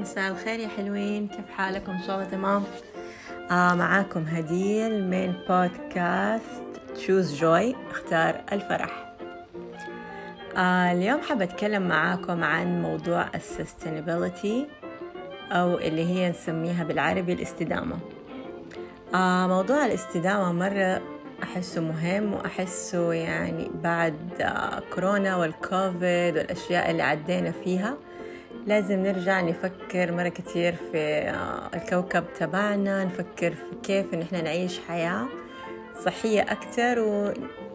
مساء الخير يا حلوين كيف حالكم؟ إن شاء الله تمام. آه معاكم هديل من بودكاست Choose Joy اختار الفرح. آه اليوم حابة أتكلم معاكم عن موضوع ال sustainability أو اللي هي نسميها بالعربي الاستدامة. آه موضوع الاستدامة مرة أحسه مهم وأحسه يعني بعد آه كورونا والكوفيد والأشياء اللي عدينا فيها. لازم نرجع نفكر مرة كتير في الكوكب تبعنا نفكر في كيف إن إحنا نعيش حياة صحية أكتر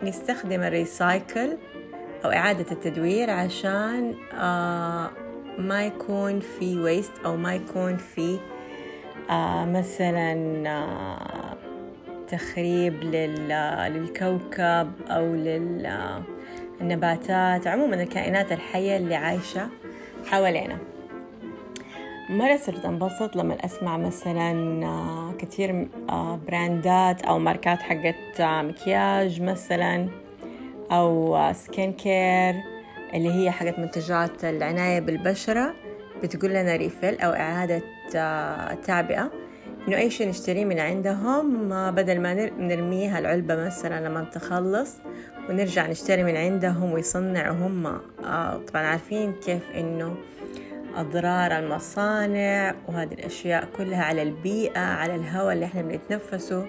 ونستخدم الريسايكل أو إعادة التدوير عشان ما يكون في ويست أو ما يكون في مثلا تخريب للكوكب أو للنباتات عموما الكائنات الحية اللي عايشة. حوالينا. مرة صرت انبسط لما أسمع مثلا كثير brand ات أو ماركات حقت مكياج مثلا أو skin care اللي هي حقت منتجات العناية بالبشرة بتقول لنا refill أو إعادة تعبئة إنه أي شيء نشتريه من عندهم بدل ما نرميها العلبة مثلا لما تخلص ونرجع نشتري من عندهم ويصنعوا هم طبعا عارفين كيف إنه أضرار المصانع وهذه الأشياء كلها على البيئة على الهواء اللي إحنا بنتنفسه.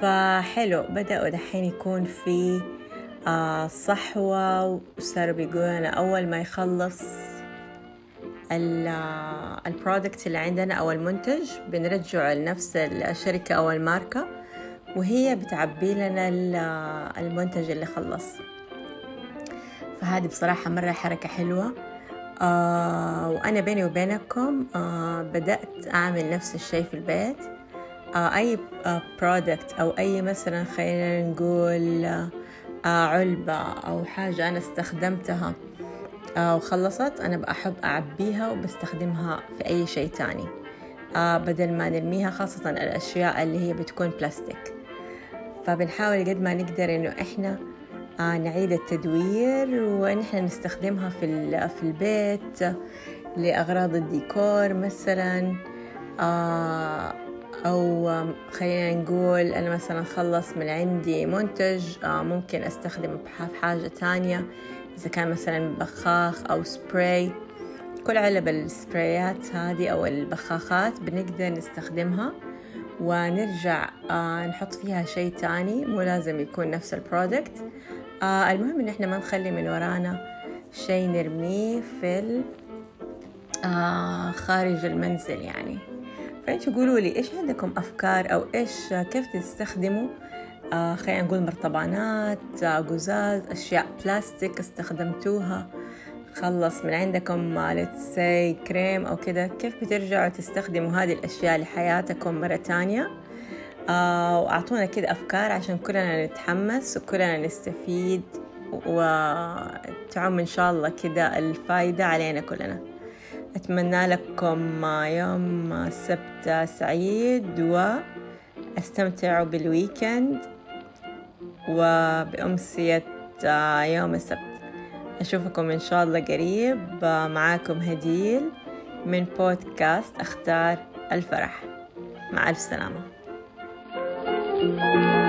فحلو بدأوا دحين يكون في صحوة وصاروا بيقولوا أول ما يخلص البرودكت اللي عندنا أو المنتج بنرجعه لنفس الشركة أو الماركة وهي بتعبي لنا المنتج اللي خلص. فهذه بصراحة مرة حركة حلوة. آه وأنا بيني وبينكم آه بدأت أعمل نفس الشيء في البيت. آه أي برودكت أو أي مثلا خلينا نقول آه علبة أو حاجة أنا استخدمتها آه وخلصت. أنا بأحب أعبيها وبستخدمها في أي شيء تاني. آه بدل ما نرميها خاصة الأشياء اللي هي بتكون بلاستيك فبنحاول قد ما نقدر إنه إحنا آه نعيد التدوير ونحن نستخدمها في في البيت لأغراض الديكور مثلا. آه أو خلينا نقول أنا مثلا خلص من عندي منتج آه ممكن أستخدمه في حاجة تانية. إذا كان مثلا بخاخ أو سبراي كل علب السبرايات هذه أو البخاخات بنقدر نستخدمها ونرجع آه نحط فيها شيء تاني مو لازم يكون نفس البرودكت آه المهم إن إحنا ما نخلي من ورانا شيء نرميه في آه خارج المنزل يعني. فأنتوا قولوا لي إيش عندكم أفكار أو إيش كيف تستخدموا آه خلينا نقول مرطبانات آه قزاز أشياء بلاستيك استخدمتوها. خلص من عندكم let's say كريم أو كده كيف بترجعوا تستخدموا هذه الأشياء لحياتكم مرة تانية؟ آه وأعطونا كده أفكار عشان كلنا نتحمس وكلنا نستفيد وتعم إن شاء الله كده الفايدة علينا كلنا. أتمنى لكم يوم سبت سعيد واستمتعوا بالويكند وبأمسية يوم السبت. أشوفكم إن شاء الله قريب معاكم هديل من بودكاست أختار الفرح. مع ألف سلامة. thank you